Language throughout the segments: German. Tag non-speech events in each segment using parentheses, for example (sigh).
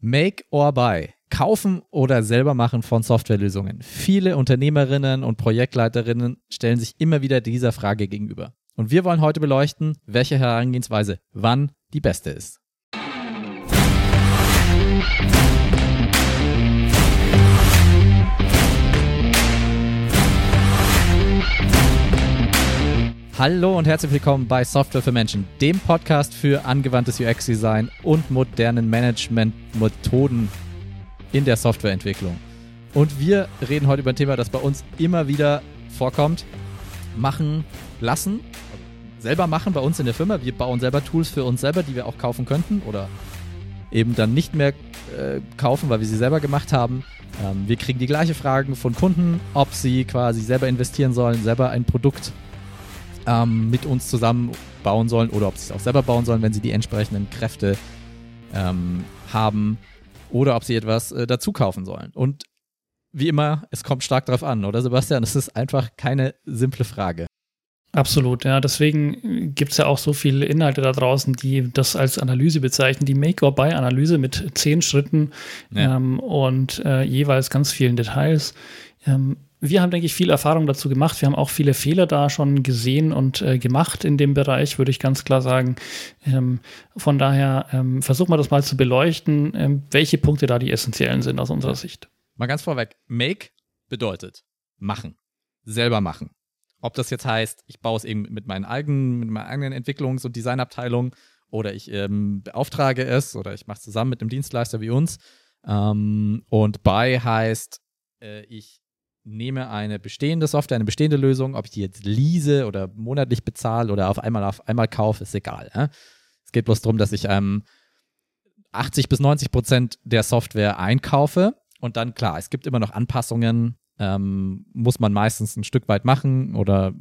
Make or buy. Kaufen oder selber machen von Softwarelösungen. Viele Unternehmerinnen und Projektleiterinnen stellen sich immer wieder dieser Frage gegenüber. Und wir wollen heute beleuchten, welche Herangehensweise wann die beste ist. Hallo und herzlich willkommen bei Software für Menschen, dem Podcast für angewandtes UX-Design und modernen Management-Methoden in der Softwareentwicklung. Und wir reden heute über ein Thema, das bei uns immer wieder vorkommt. Machen, lassen, selber machen bei uns in der Firma. Wir bauen selber Tools für uns selber, die wir auch kaufen könnten oder eben dann nicht mehr äh, kaufen, weil wir sie selber gemacht haben. Ähm, wir kriegen die gleiche Fragen von Kunden, ob sie quasi selber investieren sollen, selber ein Produkt ähm, mit uns zusammen bauen sollen oder ob sie es auch selber bauen sollen, wenn sie die entsprechenden Kräfte ähm, haben oder ob sie etwas äh, dazu kaufen sollen. Und wie immer, es kommt stark darauf an, oder Sebastian? Es ist einfach keine simple Frage. Absolut, ja. Deswegen gibt es ja auch so viele Inhalte da draußen, die das als Analyse bezeichnen. Die Make-or-Buy-Analyse mit zehn Schritten ja. ähm, und äh, jeweils ganz vielen Details. Ähm, wir haben, denke ich, viel Erfahrung dazu gemacht. Wir haben auch viele Fehler da schon gesehen und äh, gemacht in dem Bereich, würde ich ganz klar sagen. Ähm, von daher ähm, versuchen wir das mal zu beleuchten, ähm, welche Punkte da die essentiellen sind aus unserer Sicht. Mal ganz vorweg, Make bedeutet machen, selber machen. Ob das jetzt heißt, ich baue es eben mit meinen eigenen, mit meiner eigenen Entwicklungs- und Designabteilung oder ich ähm, beauftrage es oder ich mache es zusammen mit einem Dienstleister wie uns. Ähm, und Buy heißt, äh, ich nehme eine bestehende Software, eine bestehende Lösung, ob ich die jetzt lease oder monatlich bezahle oder auf einmal auf einmal kaufe, ist egal. Äh? Es geht bloß darum, dass ich ähm, 80 bis 90 Prozent der Software einkaufe und dann klar, es gibt immer noch Anpassungen, ähm, muss man meistens ein Stück weit machen oder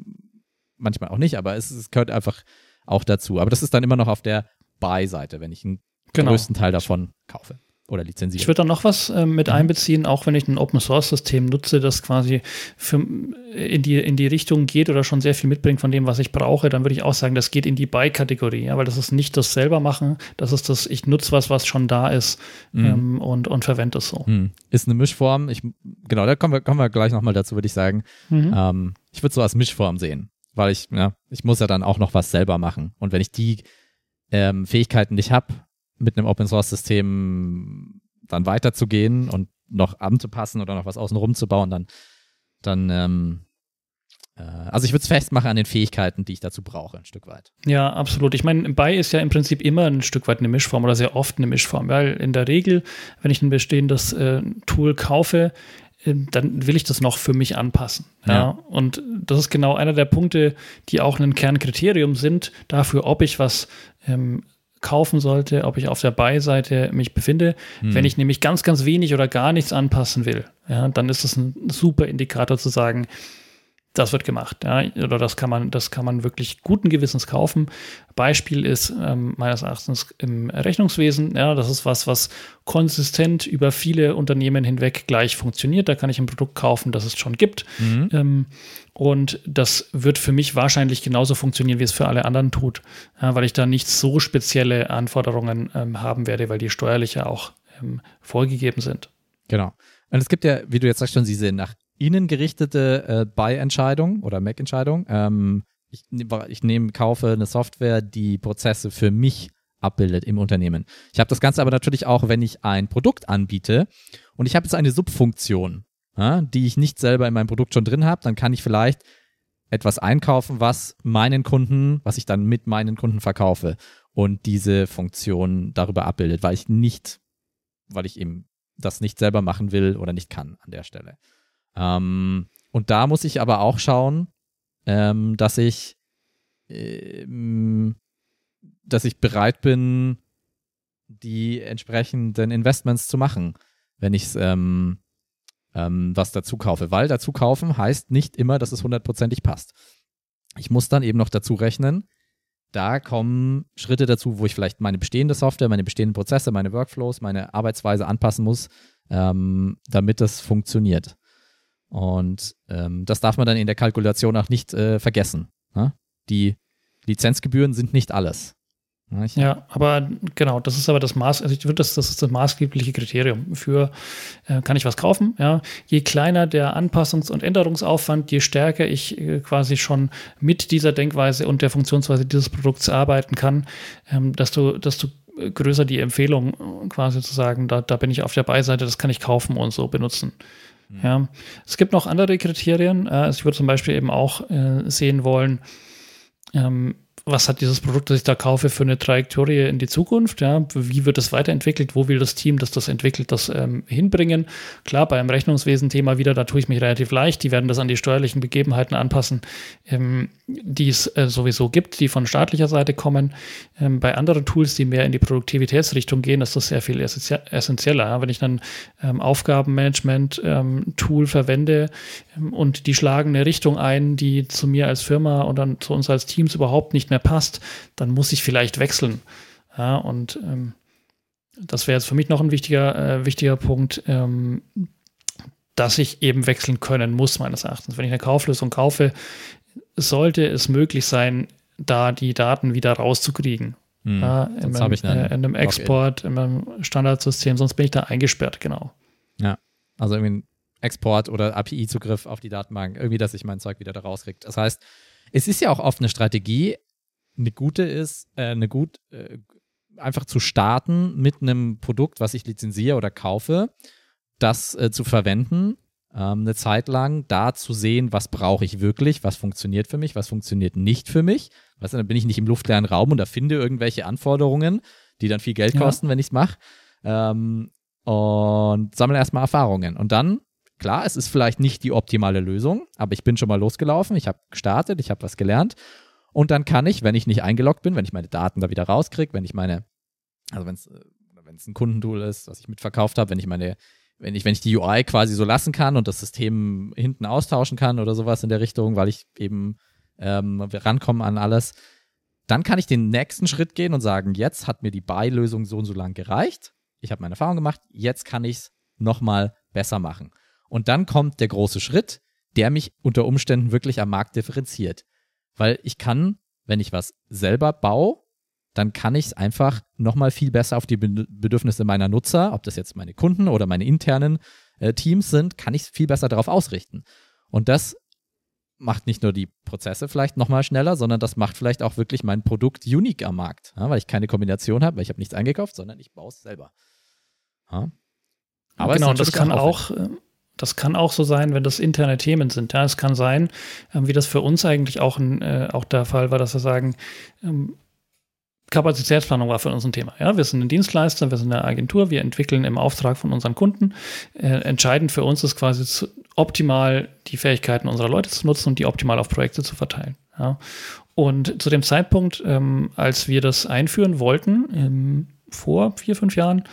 manchmal auch nicht, aber es, es gehört einfach auch dazu. Aber das ist dann immer noch auf der Buy-Seite, wenn ich einen genau. größten Teil davon kaufe oder lizenzieren. Ich würde da noch was äh, mit mhm. einbeziehen, auch wenn ich ein Open Source System nutze, das quasi für, in, die, in die Richtung geht oder schon sehr viel mitbringt von dem, was ich brauche, dann würde ich auch sagen, das geht in die Buy-Kategorie, ja, weil das ist nicht das selber machen, das ist das, ich nutze was, was schon da ist mhm. ähm, und, und verwende es so. Mhm. Ist eine Mischform, ich, genau, da kommen wir, kommen wir gleich nochmal dazu, würde ich sagen. Mhm. Ähm, ich würde so als Mischform sehen, weil ich, ja, ich muss ja dann auch noch was selber machen. Und wenn ich die ähm, Fähigkeiten nicht habe, mit einem Open Source System dann weiterzugehen und noch anzupassen oder noch was außenrum zu bauen, dann, dann ähm, äh, also ich würde es festmachen an den Fähigkeiten, die ich dazu brauche, ein Stück weit. Ja, absolut. Ich meine, Buy ist ja im Prinzip immer ein Stück weit eine Mischform oder sehr oft eine Mischform, weil in der Regel, wenn ich ein bestehendes äh, Tool kaufe, äh, dann will ich das noch für mich anpassen. Ja. ja. Und das ist genau einer der Punkte, die auch ein Kernkriterium sind dafür, ob ich was ähm, kaufen sollte, ob ich auf der Buy-Seite mich befinde. Hm. Wenn ich nämlich ganz, ganz wenig oder gar nichts anpassen will, ja, dann ist das ein super Indikator zu sagen, das wird gemacht, ja, oder das kann man, das kann man wirklich guten Gewissens kaufen. Beispiel ist ähm, meines Erachtens im Rechnungswesen, ja, das ist was, was konsistent über viele Unternehmen hinweg gleich funktioniert. Da kann ich ein Produkt kaufen, das es schon gibt. Mhm. Ähm, und das wird für mich wahrscheinlich genauso funktionieren, wie es für alle anderen tut, ja, weil ich da nicht so spezielle Anforderungen ähm, haben werde, weil die steuerlich ja auch ähm, vorgegeben sind. Genau. Und es gibt ja, wie du jetzt sagst, schon diese nach innen gerichtete äh, Buy-Entscheidung oder Mac-Entscheidung. Ähm, ich, ich nehme, kaufe eine Software, die Prozesse für mich abbildet im Unternehmen. Ich habe das Ganze aber natürlich auch, wenn ich ein Produkt anbiete und ich habe jetzt eine Subfunktion, ja, die ich nicht selber in meinem Produkt schon drin habe, dann kann ich vielleicht etwas einkaufen, was meinen Kunden, was ich dann mit meinen Kunden verkaufe und diese Funktion darüber abbildet, weil ich nicht, weil ich eben das nicht selber machen will oder nicht kann an der Stelle. Ähm, und da muss ich aber auch schauen, ähm, dass ich, ähm, dass ich bereit bin, die entsprechenden Investments zu machen, wenn ich ähm, ähm, was dazu kaufe. Weil dazu kaufen heißt nicht immer, dass es hundertprozentig passt. Ich muss dann eben noch dazu rechnen, da kommen Schritte dazu, wo ich vielleicht meine bestehende Software, meine bestehenden Prozesse, meine Workflows, meine Arbeitsweise anpassen muss, ähm, damit das funktioniert. Und ähm, das darf man dann in der Kalkulation auch nicht äh, vergessen. Ne? Die Lizenzgebühren sind nicht alles. Ja, aber genau, das ist aber das Maß, also ich würde das, das ist das maßgebliche Kriterium für, äh, kann ich was kaufen? Ja, je kleiner der Anpassungs- und Änderungsaufwand, je stärker ich äh, quasi schon mit dieser Denkweise und der Funktionsweise dieses Produkts arbeiten kann, ähm, desto, desto größer die Empfehlung, quasi zu sagen, da, da bin ich auf der Beiseite, das kann ich kaufen und so benutzen. Mhm. Ja. Es gibt noch andere Kriterien. Also ich würde zum Beispiel eben auch äh, sehen wollen, ähm, was hat dieses Produkt, das ich da kaufe, für eine Trajektorie in die Zukunft? Ja? Wie wird es weiterentwickelt? Wo will das Team, das das entwickelt, das ähm, hinbringen? Klar, beim Rechnungswesen-Thema wieder, da tue ich mich relativ leicht. Die werden das an die steuerlichen Begebenheiten anpassen, ähm, die es äh, sowieso gibt, die von staatlicher Seite kommen. Ähm, bei anderen Tools, die mehr in die Produktivitätsrichtung gehen, ist das sehr viel essentieller. Ja? Wenn ich dann ähm, Aufgabenmanagement-Tool ähm, verwende ähm, und die schlagen eine Richtung ein, die zu mir als Firma und dann zu uns als Teams überhaupt nicht mehr passt, dann muss ich vielleicht wechseln. Ja, und ähm, das wäre jetzt für mich noch ein wichtiger, äh, wichtiger Punkt, ähm, dass ich eben wechseln können muss, meines Erachtens. Wenn ich eine Kauflösung kaufe, sollte es möglich sein, da die Daten wieder rauszukriegen. Hm, ja, in, meinem, ich äh, in einem Export, in meinem Standardsystem, sonst bin ich da eingesperrt, genau. Ja, also irgendwie ein Export oder API-Zugriff auf die Datenbank, irgendwie, dass ich mein Zeug wieder da rauskriege. Das heißt, es ist ja auch oft eine Strategie, eine gute ist, äh, eine gut, äh, einfach zu starten mit einem Produkt, was ich lizenziere oder kaufe, das äh, zu verwenden, ähm, eine Zeit lang da zu sehen, was brauche ich wirklich, was funktioniert für mich, was funktioniert nicht für mich. Weißt du, dann bin ich nicht im luftleeren Raum und erfinde irgendwelche Anforderungen, die dann viel Geld kosten, ja. wenn ich es mache. Ähm, und sammle erstmal Erfahrungen. Und dann, klar, es ist vielleicht nicht die optimale Lösung, aber ich bin schon mal losgelaufen, ich habe gestartet, ich habe was gelernt und dann kann ich, wenn ich nicht eingeloggt bin, wenn ich meine Daten da wieder rauskriege, wenn ich meine, also wenn es äh, ein Kundentool ist, was ich mitverkauft habe, wenn ich meine, wenn ich, wenn ich die UI quasi so lassen kann und das System hinten austauschen kann oder sowas in der Richtung, weil ich eben ähm, rankomme an alles, dann kann ich den nächsten Schritt gehen und sagen, jetzt hat mir die Buy-Lösung so und so lang gereicht. Ich habe meine Erfahrung gemacht, jetzt kann ich es nochmal besser machen. Und dann kommt der große Schritt, der mich unter Umständen wirklich am Markt differenziert. Weil ich kann, wenn ich was selber baue, dann kann ich es einfach nochmal viel besser auf die Bedürfnisse meiner Nutzer, ob das jetzt meine Kunden oder meine internen äh, Teams sind, kann ich es viel besser darauf ausrichten. Und das macht nicht nur die Prozesse vielleicht nochmal schneller, sondern das macht vielleicht auch wirklich mein Produkt unique am Markt, ja, weil ich keine Kombination habe, weil ich habe nichts eingekauft, sondern ich baue es selber. Ja. Aber genau, das kann auch, auch das kann auch so sein, wenn das interne Themen sind. Ja, es kann sein, ähm, wie das für uns eigentlich auch, ein, äh, auch der Fall war, dass wir sagen, ähm, Kapazitätsplanung war für uns ein Thema. Ja, wir sind ein Dienstleister, wir sind eine Agentur, wir entwickeln im Auftrag von unseren Kunden. Äh, entscheidend für uns ist quasi zu, optimal die Fähigkeiten unserer Leute zu nutzen und die optimal auf Projekte zu verteilen. Ja. Und zu dem Zeitpunkt, ähm, als wir das einführen wollten, ähm, vor vier, fünf Jahren,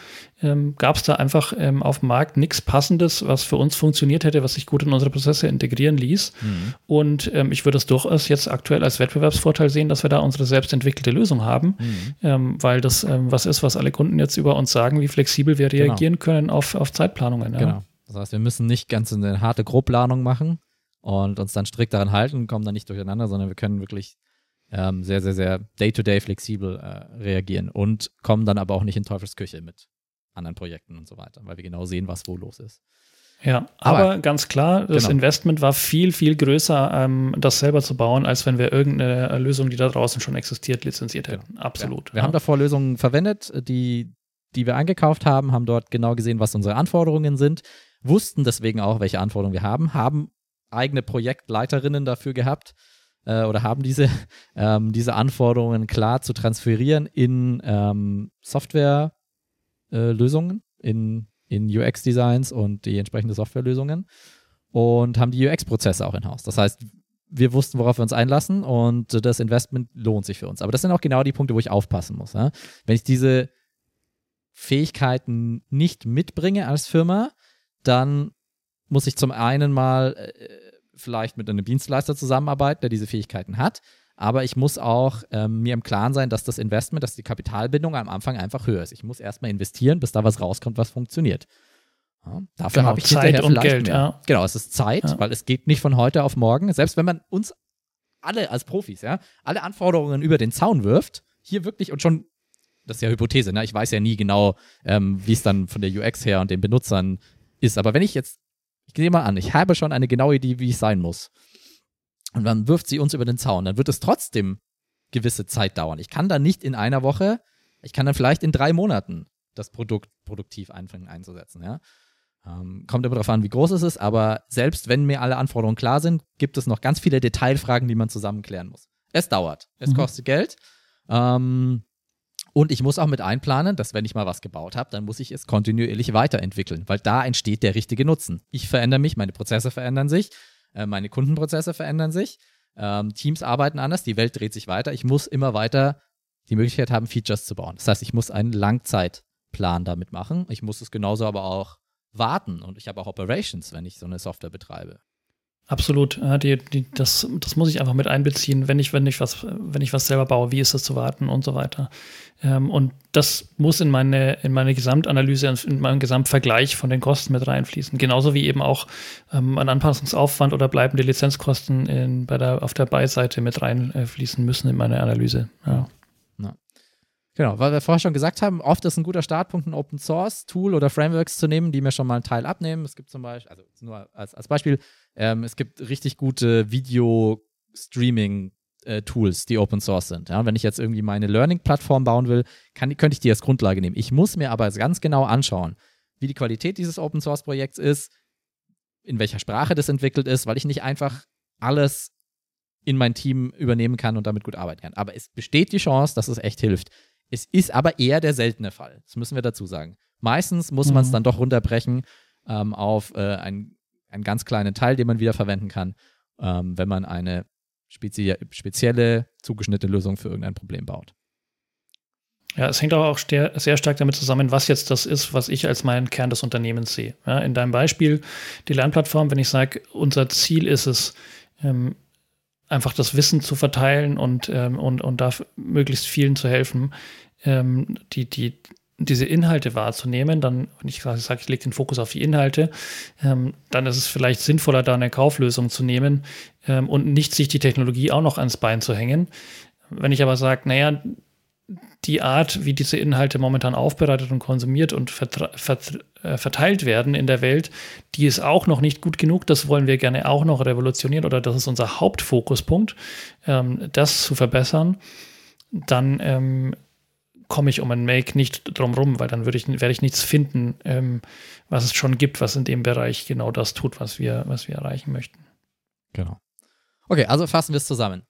ähm, gab es da einfach ähm, auf dem Markt nichts Passendes, was für uns funktioniert hätte, was sich gut in unsere Prozesse integrieren ließ. Mhm. Und ähm, ich würde es durchaus jetzt aktuell als Wettbewerbsvorteil sehen, dass wir da unsere selbstentwickelte Lösung haben, mhm. Ähm, weil das ähm, was ist, was alle Kunden jetzt über uns sagen, wie flexibel wir genau. reagieren genau. können auf, auf Zeitplanungen. Ja. Genau. Das heißt, wir müssen nicht ganz eine harte Grobplanung machen und uns dann strikt daran halten, kommen dann nicht durcheinander, sondern wir können wirklich ähm, sehr, sehr, sehr day-to-day -day flexibel äh, reagieren und kommen dann aber auch nicht in Teufelsküche mit anderen Projekten und so weiter, weil wir genau sehen, was wo los ist. Ja, aber, aber ganz klar, das genau. Investment war viel, viel größer, ähm, das selber zu bauen, als wenn wir irgendeine Lösung, die da draußen schon existiert, lizenziert hätten. Genau. Absolut. Ja. Wir ja. haben davor Lösungen verwendet, die, die wir eingekauft haben, haben dort genau gesehen, was unsere Anforderungen sind, wussten deswegen auch, welche Anforderungen wir haben, haben eigene Projektleiterinnen dafür gehabt äh, oder haben diese, (laughs) ähm, diese Anforderungen klar zu transferieren in ähm, Software äh, in, in UX-Designs und die entsprechende Softwarelösungen und haben die UX-Prozesse auch in Haus. Das heißt, wir wussten, worauf wir uns einlassen und das Investment lohnt sich für uns. Aber das sind auch genau die Punkte, wo ich aufpassen muss. Ja? Wenn ich diese Fähigkeiten nicht mitbringe als Firma, dann muss ich zum einen mal äh, vielleicht mit einem Dienstleister zusammenarbeiten, der diese Fähigkeiten hat. Aber ich muss auch ähm, mir im Klaren sein, dass das Investment, dass die Kapitalbindung am Anfang einfach höher ist. Ich muss erstmal investieren, bis da was rauskommt, was funktioniert. Ja, dafür genau, habe ich Zeit und Geld. Ja. Genau, es ist Zeit, ja. weil es geht nicht von heute auf morgen. Selbst wenn man uns alle als Profis, ja, alle Anforderungen über den Zaun wirft, hier wirklich und schon, das ist ja Hypothese, ne? ich weiß ja nie genau, ähm, wie es dann von der UX her und den Benutzern ist. Aber wenn ich jetzt, ich gehe mal an, ich habe schon eine genaue Idee, wie es sein muss. Und dann wirft sie uns über den Zaun, dann wird es trotzdem gewisse Zeit dauern. Ich kann dann nicht in einer Woche, ich kann dann vielleicht in drei Monaten das Produkt produktiv anfangen einzusetzen, ja. Ähm, kommt immer darauf an, wie groß es ist, aber selbst wenn mir alle Anforderungen klar sind, gibt es noch ganz viele Detailfragen, die man zusammen klären muss. Es dauert, es mhm. kostet Geld. Ähm, und ich muss auch mit einplanen, dass wenn ich mal was gebaut habe, dann muss ich es kontinuierlich weiterentwickeln, weil da entsteht der richtige Nutzen. Ich verändere mich, meine Prozesse verändern sich, äh, meine Kundenprozesse verändern sich, ähm, Teams arbeiten anders, die Welt dreht sich weiter. Ich muss immer weiter die Möglichkeit haben, Features zu bauen. Das heißt, ich muss einen Langzeitplan damit machen. Ich muss es genauso aber auch warten und ich habe auch Operations, wenn ich so eine Software betreibe. Absolut. Ja, die, die, das, das muss ich einfach mit einbeziehen, wenn ich, wenn ich was, wenn ich was selber baue, wie ist das zu warten und so weiter. Ähm, und das muss in meine, in meine Gesamtanalyse, in meinen Gesamtvergleich von den Kosten mit reinfließen. Genauso wie eben auch ähm, ein Anpassungsaufwand oder bleibende Lizenzkosten in, bei der, auf der Beiseite mit reinfließen müssen in meine Analyse. Ja. Genau, weil wir vorher schon gesagt haben, oft ist ein guter Startpunkt, ein Open Source Tool oder Frameworks zu nehmen, die mir schon mal einen Teil abnehmen. Es gibt zum Beispiel, also nur als, als Beispiel, ähm, es gibt richtig gute Video-Streaming äh, Tools, die Open Source sind. Ja, wenn ich jetzt irgendwie meine Learning-Plattform bauen will, kann, könnte ich die als Grundlage nehmen. Ich muss mir aber ganz genau anschauen, wie die Qualität dieses Open Source Projekts ist, in welcher Sprache das entwickelt ist, weil ich nicht einfach alles in mein Team übernehmen kann und damit gut arbeiten kann. Aber es besteht die Chance, dass es echt hilft. Es ist aber eher der seltene Fall. Das müssen wir dazu sagen. Meistens muss mhm. man es dann doch runterbrechen ähm, auf äh, einen, einen ganz kleinen Teil, den man wieder verwenden kann, ähm, wenn man eine spezie spezielle, zugeschnittene Lösung für irgendein Problem baut. Ja, es hängt aber auch sehr stark damit zusammen, was jetzt das ist, was ich als meinen Kern des Unternehmens sehe. Ja, in deinem Beispiel, die Lernplattform, wenn ich sage, unser Ziel ist es, ähm, einfach das Wissen zu verteilen und, ähm, und, und da möglichst vielen zu helfen, ähm, die, die, diese Inhalte wahrzunehmen, dann, wenn ich sage, ich lege den Fokus auf die Inhalte, ähm, dann ist es vielleicht sinnvoller, da eine Kauflösung zu nehmen ähm, und nicht sich die Technologie auch noch ans Bein zu hängen. Wenn ich aber sage, naja, die Art, wie diese Inhalte momentan aufbereitet und konsumiert und äh, verteilt werden in der Welt, die ist auch noch nicht gut genug. Das wollen wir gerne auch noch revolutionieren oder das ist unser Hauptfokuspunkt, ähm, das zu verbessern. Dann ähm, komme ich um ein Make nicht drum rum, weil dann würde ich, werde ich nichts finden, ähm, was es schon gibt, was in dem Bereich genau das tut, was wir, was wir erreichen möchten. Genau. Okay, also fassen wir es zusammen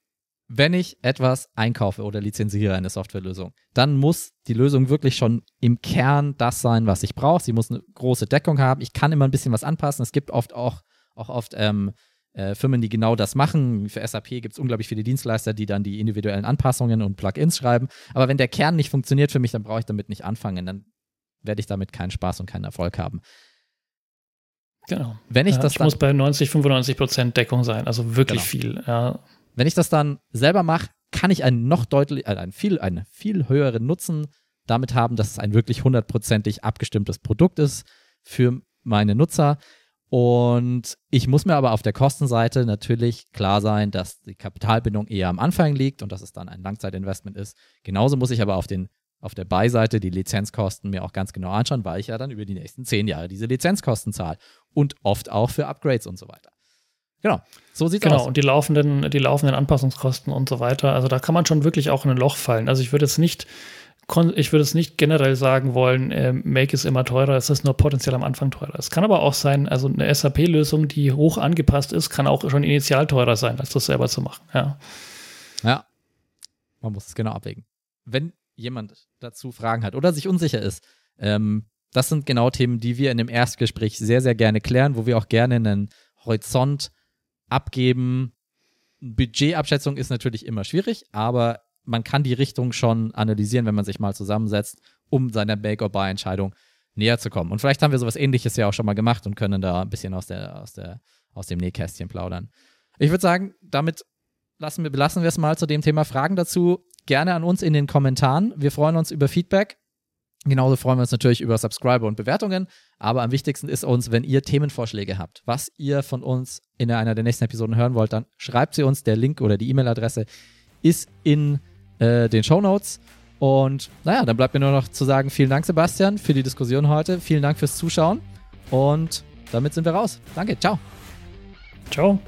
wenn ich etwas einkaufe oder lizenziere eine Softwarelösung, dann muss die Lösung wirklich schon im Kern das sein, was ich brauche. Sie muss eine große Deckung haben. Ich kann immer ein bisschen was anpassen. Es gibt oft auch, auch oft ähm, äh, Firmen, die genau das machen. Für SAP gibt es unglaublich viele Dienstleister, die dann die individuellen Anpassungen und Plugins schreiben. Aber wenn der Kern nicht funktioniert für mich, dann brauche ich damit nicht anfangen. Dann werde ich damit keinen Spaß und keinen Erfolg haben. Genau. Wenn ich ja, das ich muss bei 90, 95 Prozent Deckung sein, also wirklich genau. viel. Ja. Wenn ich das dann selber mache, kann ich einen noch deutlich, äh, einen viel, einen viel höheren Nutzen damit haben, dass es ein wirklich hundertprozentig abgestimmtes Produkt ist für meine Nutzer. Und ich muss mir aber auf der Kostenseite natürlich klar sein, dass die Kapitalbindung eher am Anfang liegt und dass es dann ein Langzeitinvestment ist. Genauso muss ich aber auf, den, auf der Beiseite die Lizenzkosten mir auch ganz genau anschauen, weil ich ja dann über die nächsten zehn Jahre diese Lizenzkosten zahle. Und oft auch für Upgrades und so weiter. Genau, so sieht's genau, aus. Genau, und die laufenden, die laufenden Anpassungskosten und so weiter. Also da kann man schon wirklich auch in ein Loch fallen. Also ich würde jetzt nicht, ich würde es nicht generell sagen wollen, äh, Make ist immer teurer, es ist nur potenziell am Anfang teurer. Es kann aber auch sein, also eine SAP-Lösung, die hoch angepasst ist, kann auch schon initial teurer sein, als das selber zu machen. Ja. Ja. Man muss es genau abwägen. Wenn jemand dazu Fragen hat oder sich unsicher ist, ähm, das sind genau Themen, die wir in dem Erstgespräch sehr, sehr gerne klären, wo wir auch gerne einen Horizont abgeben. Budgetabschätzung ist natürlich immer schwierig, aber man kann die Richtung schon analysieren, wenn man sich mal zusammensetzt, um seiner Make-or-Buy-Entscheidung näher zu kommen. Und vielleicht haben wir sowas ähnliches ja auch schon mal gemacht und können da ein bisschen aus, der, aus, der, aus dem Nähkästchen plaudern. Ich würde sagen, damit lassen wir, belassen wir es mal zu dem Thema. Fragen dazu gerne an uns in den Kommentaren. Wir freuen uns über Feedback. Genauso freuen wir uns natürlich über Subscriber und Bewertungen. Aber am wichtigsten ist uns, wenn ihr Themenvorschläge habt, was ihr von uns in einer der nächsten Episoden hören wollt, dann schreibt sie uns. Der Link oder die E-Mail-Adresse ist in äh, den Show Notes. Und naja, dann bleibt mir nur noch zu sagen, vielen Dank, Sebastian, für die Diskussion heute. Vielen Dank fürs Zuschauen. Und damit sind wir raus. Danke, ciao. Ciao.